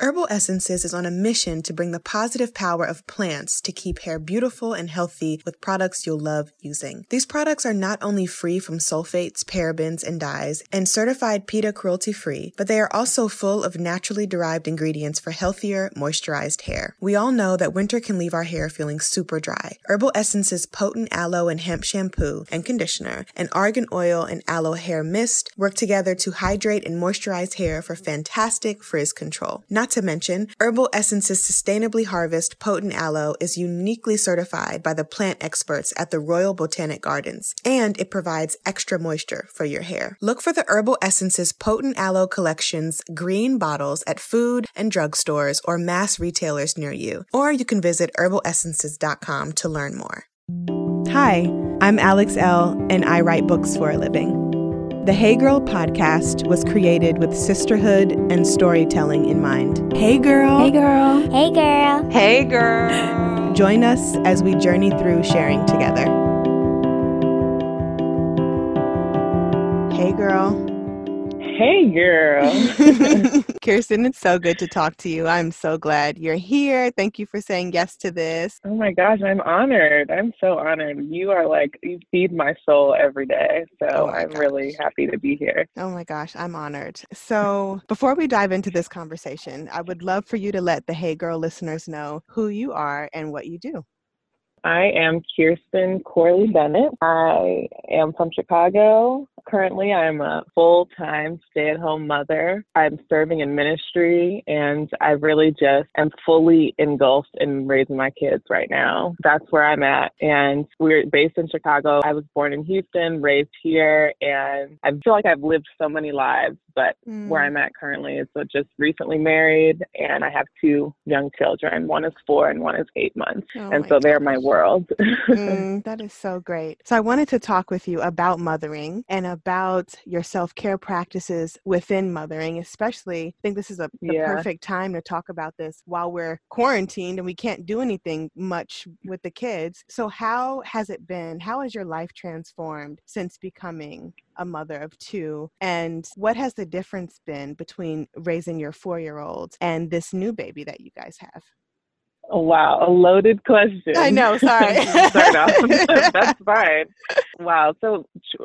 Herbal Essences is on a mission to bring the positive power of plants to keep hair beautiful and healthy with products you'll love using. These products are not only free from sulfates, parabens, and dyes, and certified PETA cruelty free, but they are also full of naturally derived ingredients for healthier, moisturized hair. We all know that winter can leave our hair feeling super dry. Herbal Essences potent aloe and hemp shampoo and conditioner, and argan oil and aloe hair mist work together to hydrate and moisturize hair for fantastic frizz control. Not to mention, Herbal Essences sustainably harvest potent aloe is uniquely certified by the plant experts at the Royal Botanic Gardens, and it provides extra moisture for your hair. Look for the Herbal Essences Potent Aloe Collection's green bottles at food and drug stores or mass retailers near you, or you can visit herbalessences.com to learn more. Hi, I'm Alex Elle, and I write books for a living. The Hey Girl podcast was created with sisterhood and storytelling in mind. Hey girl. Hey girl. Hey girl. Hey girl. Join us as we journey through sharing together. Hey girl. Hey, girl. Kirsten, it's so good to talk to you. I'm so glad you're here. Thank you for saying yes to this. Oh my gosh, I'm honored. I'm so honored. You are like, you feed my soul every day. So Oh I'm gosh. really happy to be here. Oh my gosh, I'm honored. So, before we dive into this conversation, I would love for you to let the Hey Girl listeners know who you are and what you do. I am Kirsten Corley Bennett. I am from Chicago. Currently, I'm a full time stay at home mother. I'm serving in ministry, and I really just am fully engulfed in raising my kids right now. That's where I'm at. And we're based in Chicago. I was born in Houston, raised here, and I feel like I've lived so many lives. But where I'm at currently is so just recently married, and I have two young children. One is four, and one is eight months. Oh and so they're my world. Mm, that is so great. So, I wanted to talk with you about mothering and about your self care practices within mothering, especially. I think this is a, the Yeah. perfect time to talk about this while we're quarantined and we can't do anything much with the kids. So, how has it been? How has your life transformed since becoming a mother of two? And what has the difference been between raising your four year old and this new baby that you guys have? Oh, wow, a loaded question. I know, sorry. That's fine. Wow. So,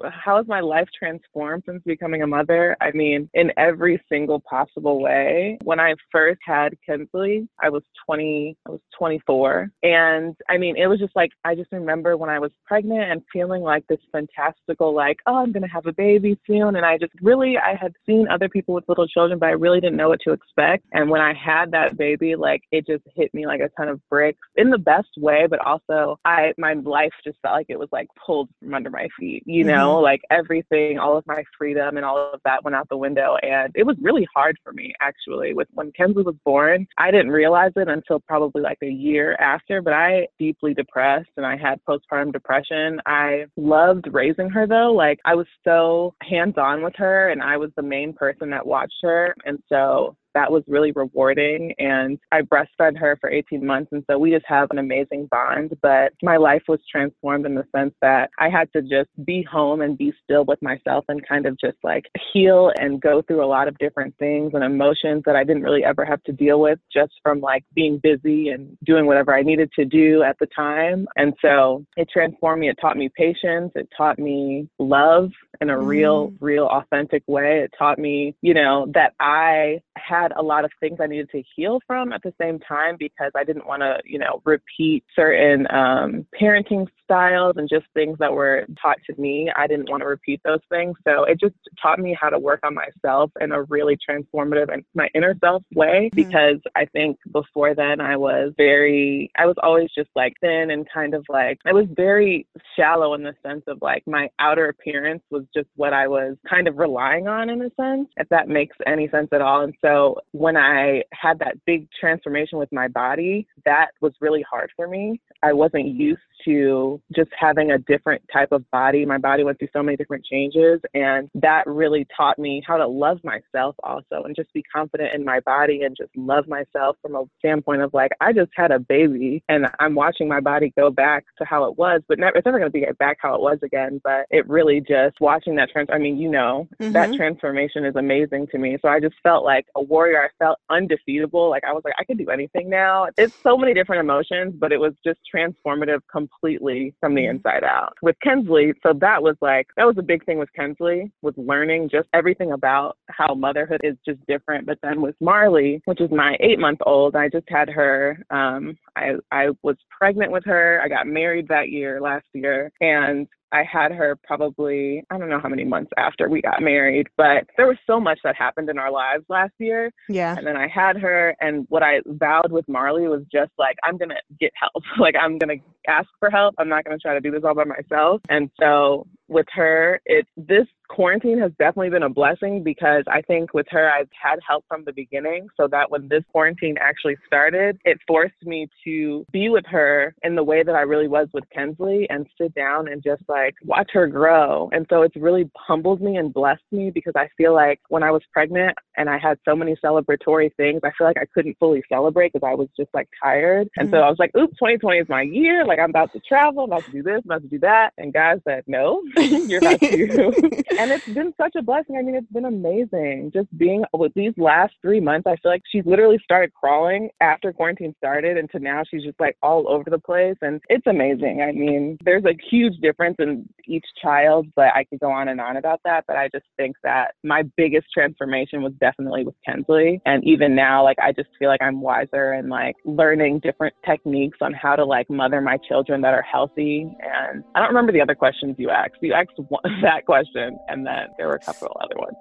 how has my life transformed since becoming a mother? I mean, in every single possible way. When I first had Kensley, I was 20, I was 24. And I mean, it was just like, I just remember when I was pregnant and feeling like this fantastical, like, oh, I'm going to have a baby soon. And I just really, I had seen other people with little children, but I really didn't know what to expect. And when I had that baby, like, it just hit me like a ton of bricks in the best way, but also I, my life just felt like it was like pulled from under my feet, you know, mm-hmm. like everything, all of my freedom and all of that went out the window. And it was really hard for me actually with when Kenzie was born. I didn't realize it until probably like a year after, but I deeply depressed and I had postpartum depression. I loved raising her though. Like I was so hands on with her and I was the main person that watched her. And so that was really rewarding. And I breastfed her for 18 months. And so we just have an amazing bond. But my life was transformed in the sense that I had to just be home and be still with myself and kind of just like heal and go through a lot of different things and emotions that I didn't really ever have to deal with just from like being busy and doing whatever I needed to do at the time. And so it transformed me. It taught me patience. It taught me love in a real, mm. real authentic way. It taught me, you know, that I had a lot of things I needed to heal from at the same time because I didn't want to, you know, repeat certain um, parenting styles and just things that were taught to me. I didn't want to repeat those things. So it just taught me how to work on myself in a really transformative and my inner self way Mhm. because I think before then I was very, I was always just like thin and kind of like, I was very shallow in the sense of like my outer appearance was just what I was kind of relying on in a sense, if that makes any sense at all. And so when I had that big transformation with my body, that was really hard for me. I wasn't used to just having a different type of body. My body went through so many different changes, and that really taught me how to love myself also and just be confident in my body and just love myself from a standpoint of like, I just had a baby and I'm watching my body go back to how it was, but never, it's never going to be back how it was again. But it really just watching that trans, I mean, you know, mm-hmm. that transformation is amazing to me. So I just felt like a warrior. I felt undefeatable. Like I was like, I could do anything now. It's so many different emotions, but it was just transformative completely from the mm-hmm. inside out. With Kensley, so that was like, that was a big thing with Kensley, with learning just everything about how motherhood is just different. But then with Marley, which is my eight month old, I just had her. Um, I, I was pregnant with her. I got married that year, last year. And I had her probably, I don't know how many months after we got married, but there was so much that happened in our lives last year. Yeah. And then I had her, and what I vowed with Marley was just like, I'm going to get help. like, I'm going to ask for help. I'm not going to try to do this all by myself. And so with her, it's this quarantine has definitely been a blessing because I think with her, I've had help from the beginning so that when this quarantine actually started, it forced me to be with her in the way that I really was with Kensley and sit down and just like watch her grow. And so it's really humbled me and blessed me because I feel like when I was pregnant and I had so many celebratory things, I feel like I couldn't fully celebrate because I was just like tired. And mm-hmm. so I was like, oops, 2020 is my year. Like I'm about to travel, I'm about to do this, I'm about to do that. And God said, no, you're about to. and it's been such a blessing. I mean, it's been amazing just being with these last three months. I feel like she's literally started crawling after quarantine started, and to now she's just like all over the place, and it's amazing. I mean, there's a huge difference in each child, but I could go on and on about that. But I just think that my biggest transformation was definitely with Kensley, and even now, like I just feel like I'm wiser and like learning different techniques on how to like mother my children that are healthy. And I don't remember the other questions you asked. You asked that question, and then there were a couple other ones.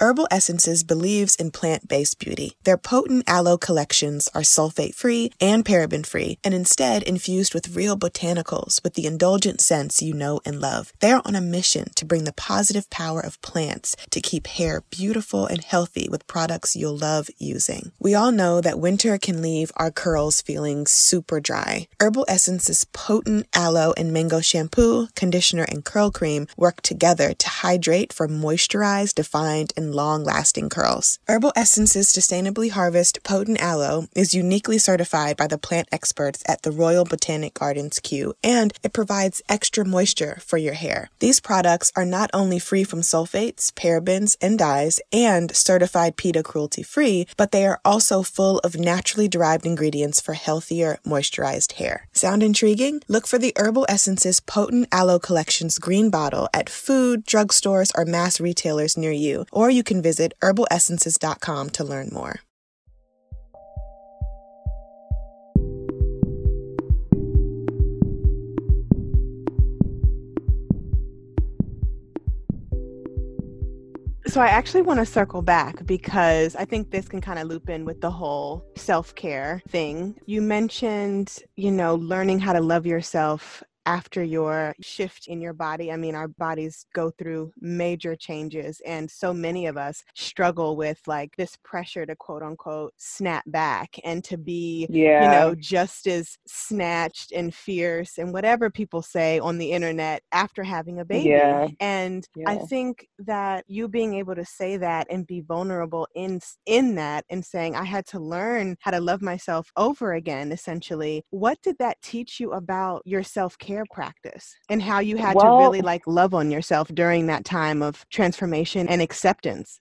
Herbal Essences believes in plant based beauty. Their potent aloe collections are sulfate free and paraben free, and instead infused with real botanicals with the indulgent scents you know and love. They are on a mission to bring the positive power of plants to keep hair beautiful and healthy with products you'll love using. We all know that winter can leave our curls feeling super dry. Herbal Essences potent aloe and mango shampoo, conditioner, and curl cream work together to hydrate for moisturized, defined, and long lasting curls. Herbal Essences Sustainably Harvest Potent Aloe is uniquely certified by the plant experts at the Royal Botanic Gardens Kew, and it provides extra moisture for your hair. These products are not only free from sulfates, parabens, and dyes, and certified PETA cruelty free, but they are also full of naturally derived ingredients for healthier, moisturized hair. Sound intriguing? Look for the Herbal Essences Potent Aloe Collection's green bottle at food, drugstores, or mass retailers near you, or you can visit herbalessences.com to learn more. So I actually want to circle back because I think this can kind of loop in with the whole self-care thing. You mentioned, you know, learning how to love yourself after your shift in your body. I mean, our bodies go through major changes, and so many of us struggle with like this pressure to quote unquote snap back and to be, yeah. you know, just as snatched and fierce and whatever people say on the internet after having a baby. Yeah. And yeah. I think that you being able to say that and be vulnerable in in that and saying I had to learn how to love myself over again essentially. What did that teach you about your self-care care practice and how you had well, to really like love on yourself during that time of transformation and acceptance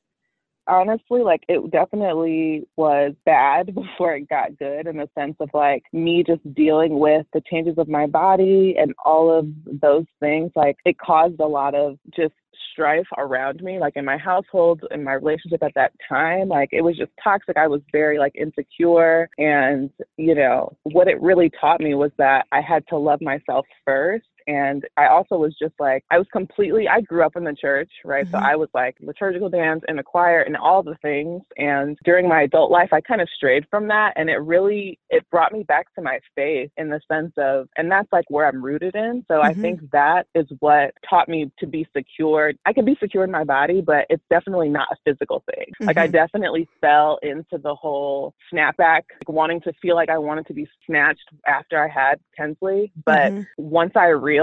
honestly, like it definitely was bad before it got good in the sense of like me just dealing with the changes of my body and all of those things. Like it caused a lot of just strife around me, like in my household, in my relationship at that time. Like it was just toxic. I was very like insecure. And, you know, what it really taught me was that I had to love myself first And I also was just like, I was completely, I grew up in the church, right? Mm-hmm. So I was like liturgical dance and a choir and all the things. And during my adult life, I kind of strayed from that. And it really, it brought me back to my faith in the sense of, and that's like where I'm rooted in. So mm-hmm. I think that is what taught me to be secure. I can be secure in my body, but it's definitely not a physical thing. Mm-hmm. Like I mm-hmm. definitely fell into the whole snapback, like wanting to feel like I wanted to be snatched after I had Kensley. But mm-hmm. once I realized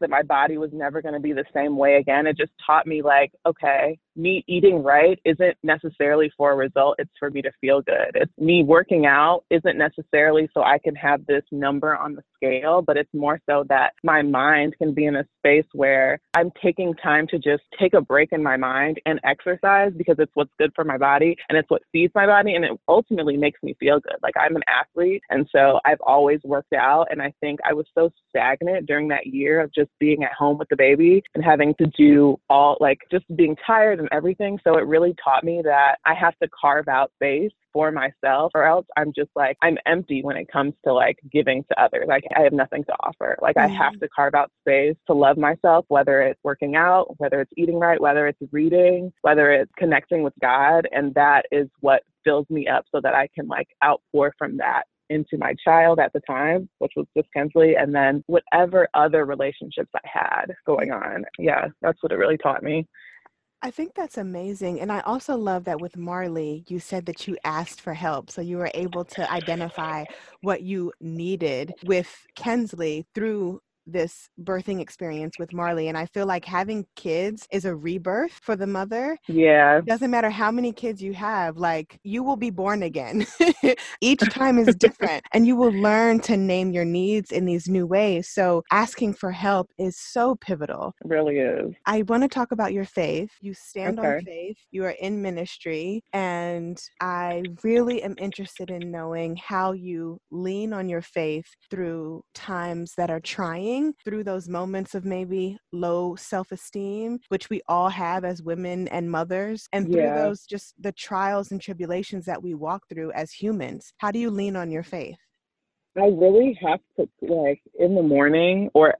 that my body was never going to be the same way again, it just taught me like, okay, me eating right isn't necessarily for a result, it's for me to feel good. It's me working out isn't necessarily so I can have this number on the scale, but it's more so that my mind can be in a space where I'm taking time to just take a break in my mind and exercise because it's what's good for my body and it's what feeds my body and it ultimately makes me feel good. Like I'm an athlete and so I've always worked out and I think I was so stagnant during that year of just being at home with the baby and having to do all like just being tired and everything. So it really taught me that I have to carve out space for myself or else I'm just like I'm empty when it comes to like giving to others. Like I have nothing to offer. Like mm-hmm. I have mm-hmm. to carve out space to love myself, whether it's working out, whether it's eating right, whether it's reading, whether it's connecting with God. And that is what fills me up so that I can like outpour from that into my child at the time, which was just Kensley, and then whatever other relationships I had going on. Yeah, that's what it really taught me. I think that's amazing. And I also love that with Marley, you said that you asked for help. So you were able to identify what you needed with Kensley through this birthing experience with Marley. And I feel like having kids is a rebirth for the mother. Yeah. It doesn't matter how many kids you have, like you will be born again. Each time is different. and you will learn to name your needs in these new ways. So asking for help is so pivotal. It really is. I want to talk about your faith. You stand okay. on faith, you are in ministry. And I really am interested in knowing how you lean on your faith through times that are trying through those moments of maybe low self esteem, which we all have as women and mothers, and through yeah. those just the trials and tribulations that we walk through as humans. How do you lean on your faith? I really have to like in the morning, or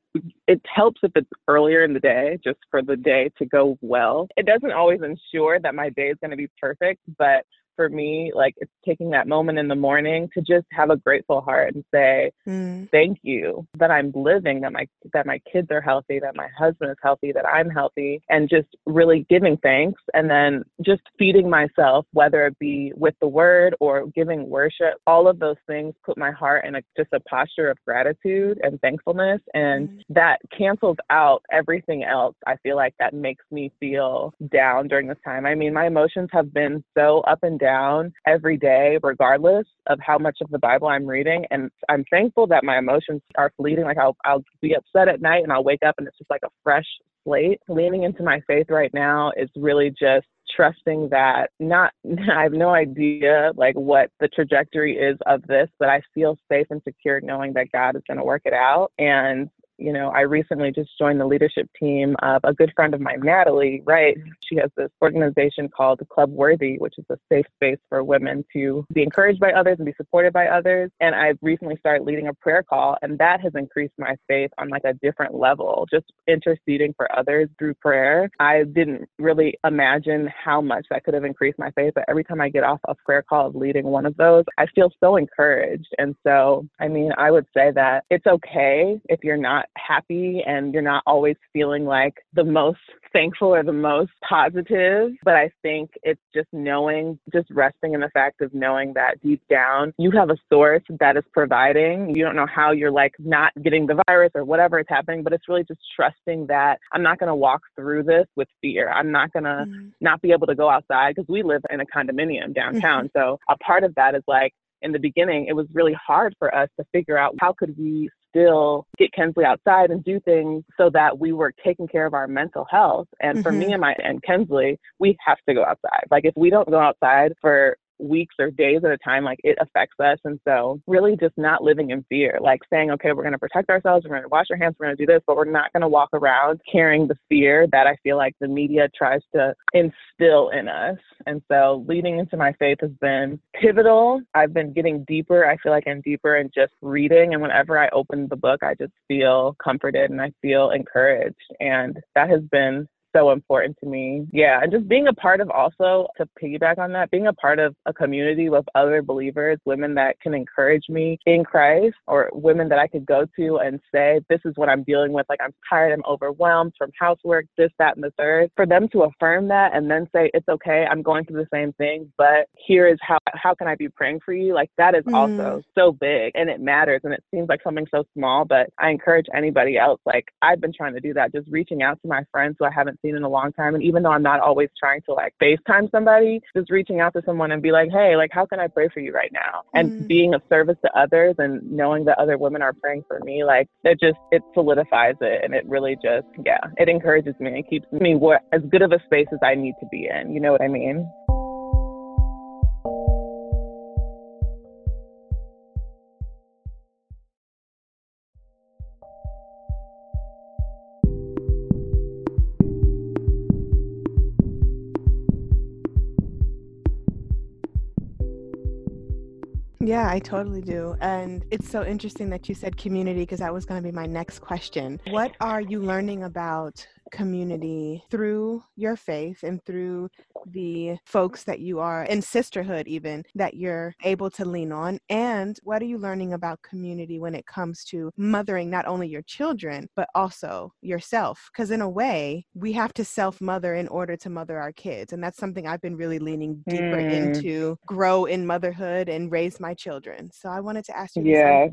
it helps if it's earlier in the day, just for the day to go well. It doesn't always ensure that my day is going to be perfect, but for me, like it's taking that moment in the morning to just have a grateful heart and say, mm. thank you that I'm living, that my that my kids are healthy, that my husband is healthy, that I'm healthy, and just really giving thanks and then just feeding myself, whether it be with the word or giving worship. All of those things put my heart in a, just a posture of gratitude and thankfulness, and mm. that cancels out everything else. I feel like that makes me feel down during this time. I mean, my emotions have been so up and down down every day, regardless of how much of the Bible I'm reading. And I'm thankful that my emotions are fleeting. Like I'll, I'll be upset at night and I'll wake up and it's just like a fresh slate. Leaning into my faith right now is really just trusting that not I have no idea like what the trajectory is of this, but I feel safe and secure knowing that God is going to work it out. And you know, I recently just joined the leadership team of a good friend of mine, Natalie right? Mm-hmm. She has this organization called Club Worthy, which is a safe space for women to be encouraged by others and be supported by others. And I've recently started leading a prayer call, and that has increased my faith on like a different level, just interceding for others through prayer. I didn't really imagine how much that could have increased my faith, but every time I get off a prayer call of leading one of those, I feel so encouraged. And so, I mean, I would say that it's okay if you're not happy and you're not always feeling like the most thankful or the most positive. But I think it's just knowing, just resting in the fact of knowing that deep down you have a source that is providing. You don't know how you're like not getting the virus or whatever is happening, but it's really just trusting that I'm not going to walk through this with fear. I'm not going to mm-hmm. not be able to go outside because we live in a condominium downtown. Mm-hmm. So a part of that is like, in the beginning, it was really hard for us to figure out how could we still get Kensley outside and do things so that we were taking care of our mental health. And for mm-hmm. me and my and Kensley, we have to go outside. Like if we don't go outside for weeks or days at a time, like it affects us. And so, really, just not living in fear, like saying, okay, we're going to protect ourselves, we're going to wash our hands, we're going to do this, but we're not going to walk around carrying the fear that I feel like the media tries to instill in us. And so, leading into my faith has been pivotal. I've been getting deeper. I feel like I'm deeper in just reading. And whenever I open the book, I just feel comforted and I feel encouraged. And that has been so important to me. Yeah, and just being a part of also to piggyback on that, being a part of a community with other believers, women that can encourage me in Christ, or women that I could go to and say, This is what I'm dealing with. Like, I'm tired, I'm overwhelmed from housework, this, that, and the third. For them to affirm that and then say, It's okay, I'm going through the same thing, but here is how how can I be praying for you? Like that is mm. also so big and it matters and it seems like something so small, but I encourage anybody else. Like I've been trying to do that, just reaching out to my friends who I haven't seen in a long time. And even though I'm not always trying to like FaceTime somebody, just reaching out to someone and be like, hey, like, how can I pray for you right now? And mm. being of service to others and knowing that other women are praying for me, like, it just, it solidifies it. And it really just, yeah, it encourages me and keeps me what, as good of a space as I need to be in. You know what I mean? Yeah, I totally do. And it's so interesting that you said community because that was going to be my next question. What are you learning about community through your faith and through the folks that you are in sisterhood even that you're able to lean on and what are you learning about community when it comes to mothering not only your children but also yourself? Because in a way we have to self mother in order to mother our kids and that's something I've been really leaning deeper mm. into grow in motherhood and raise my children. So I wanted to ask you yeah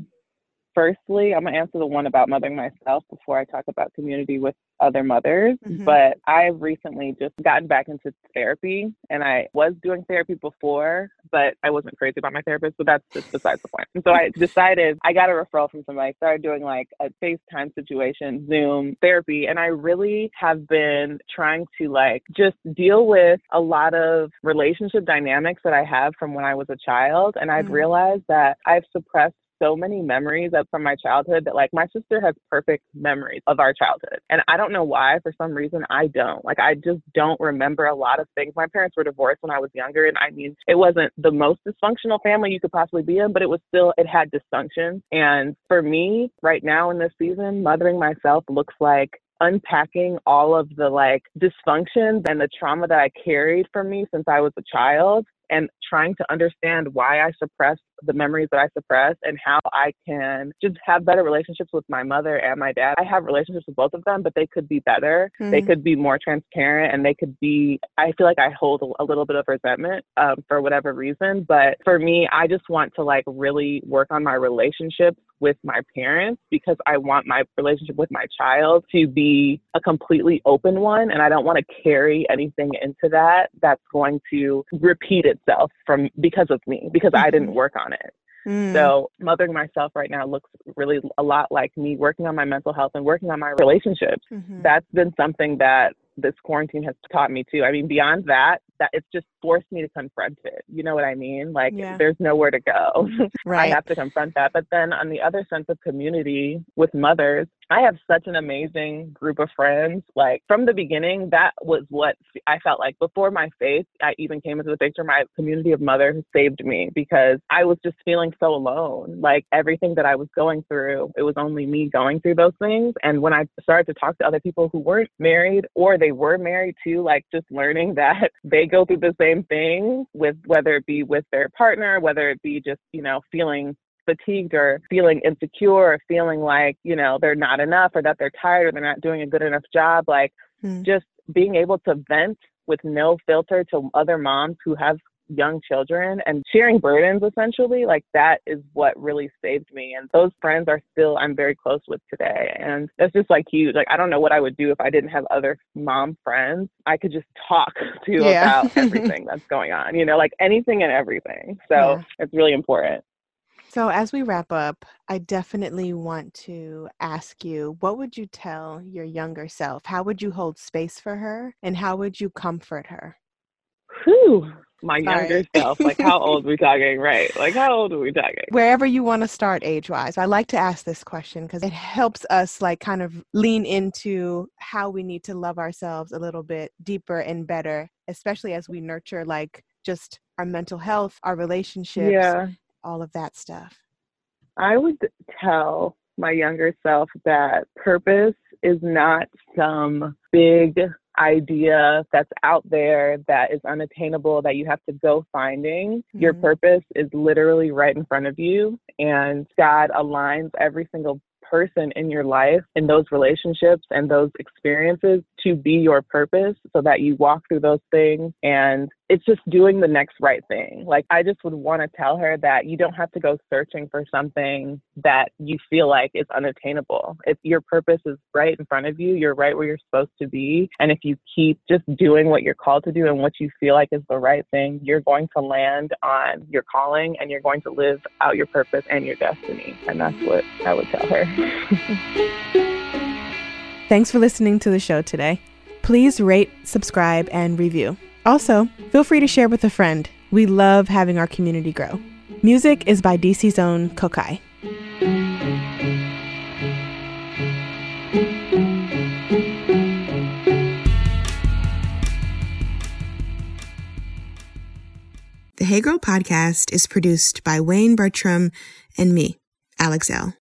firstly, I'm gonna answer the one about mothering myself before I talk about community with other mothers. Mm-hmm. But I've recently just gotten back into therapy, and I was doing therapy before, but I wasn't crazy about my therapist. But that's just besides the point. And so I decided I got a referral from somebody. Started doing like a FaceTime situation, Zoom therapy, and I really have been trying to like just deal with a lot of relationship dynamics that I have from when I was a child, and I've mm-hmm. realized that I've suppressed so many memories of from my childhood that like my sister has perfect memories of our childhood. And I don't know why, for some reason I don't. Like I just don't remember a lot of things. My parents were divorced when I was younger and I mean it wasn't the most dysfunctional family you could possibly be in, but it was still it had dysfunction. And for me, right now in this season, mothering myself looks like unpacking all of the like dysfunctions and the trauma that I carried from me since I was a child and trying to understand why I suppressed the memories that I suppressed and how I can just have better relationships with my mother and my dad. I have relationships with both of them, but they could be better. Mm-hmm. They could be more transparent and they could be, I feel like I hold a, a little bit of resentment um, for whatever reason. But for me, I just want to like really work on my relationships with my parents because I want my relationship with my child to be a completely open one. And I don't want to carry anything into that that's going to repeat itself from because of me, because mm-hmm. I didn't mm-hmm. work on it. Mm. So, mothering myself right now looks really a lot like me working on my mental health and working on my relationships. Mm-hmm. That's been something that this quarantine has taught me too. I mean, beyond that, that it's just forced me to confront it. You know what I mean? Like yeah. there's nowhere to go. Right. I have to confront that. But then on the other sense of community with mothers, I have such an amazing group of friends. Like from the beginning, that was what I felt like before my faith, I even came into the picture. My community of mothers saved me because I was just feeling so alone. Like everything that I was going through, it was only me going through those things. And when I started to talk to other people who weren't married or they were married too, like just learning that they go through the same thing with whether it be with their partner, whether it be just, you know, feeling fatigued or feeling insecure or feeling like, you know, they're not enough or that they're tired or they're not doing a good enough job. Like mm. just being able to vent with no filter to other moms who have young children and sharing burdens essentially like that is what really saved me and those friends are still i'm very close with today and that's just like huge like i don't know what i would do if i didn't have other mom friends i could just talk to yeah. about everything that's going on you know like anything and everything so yeah. it's really important so, as we wrap up, I definitely want to ask you what would you tell your younger self? How would you hold space for her? And how would you comfort her? Whew my younger self like how old are we talking right like how old are we talking wherever you want to start age wise i like to ask this question because it helps us like kind of lean into how we need to love ourselves a little bit deeper and better especially as we nurture like just our mental health our relationships yeah. All of that stuff i would tell my younger self that purpose is not some big idea that's out there that is unattainable that you have to go finding. Mm-hmm. Your purpose is literally right in front of you, and God aligns every single person in your life in those relationships and those experiences to be your purpose so that you walk through those things and it's just doing the next right thing. Like I just would want to tell her that you don't have to go searching for something that you feel like is unattainable. If your purpose is right in front of you, you're right where you're supposed to be. And if you keep just doing what you're called to do and what you feel like is the right thing, you're going to land on your calling and you're going to live out your purpose and your destiny. And that's what I would tell her. Thanks for listening to the show today. Please rate, subscribe, and review. Also, feel free to share with a friend. We love having our community grow. Music is by DC's own Kokai. The Hey Girl podcast is produced by Wayne Bertram and me, Alex Elle.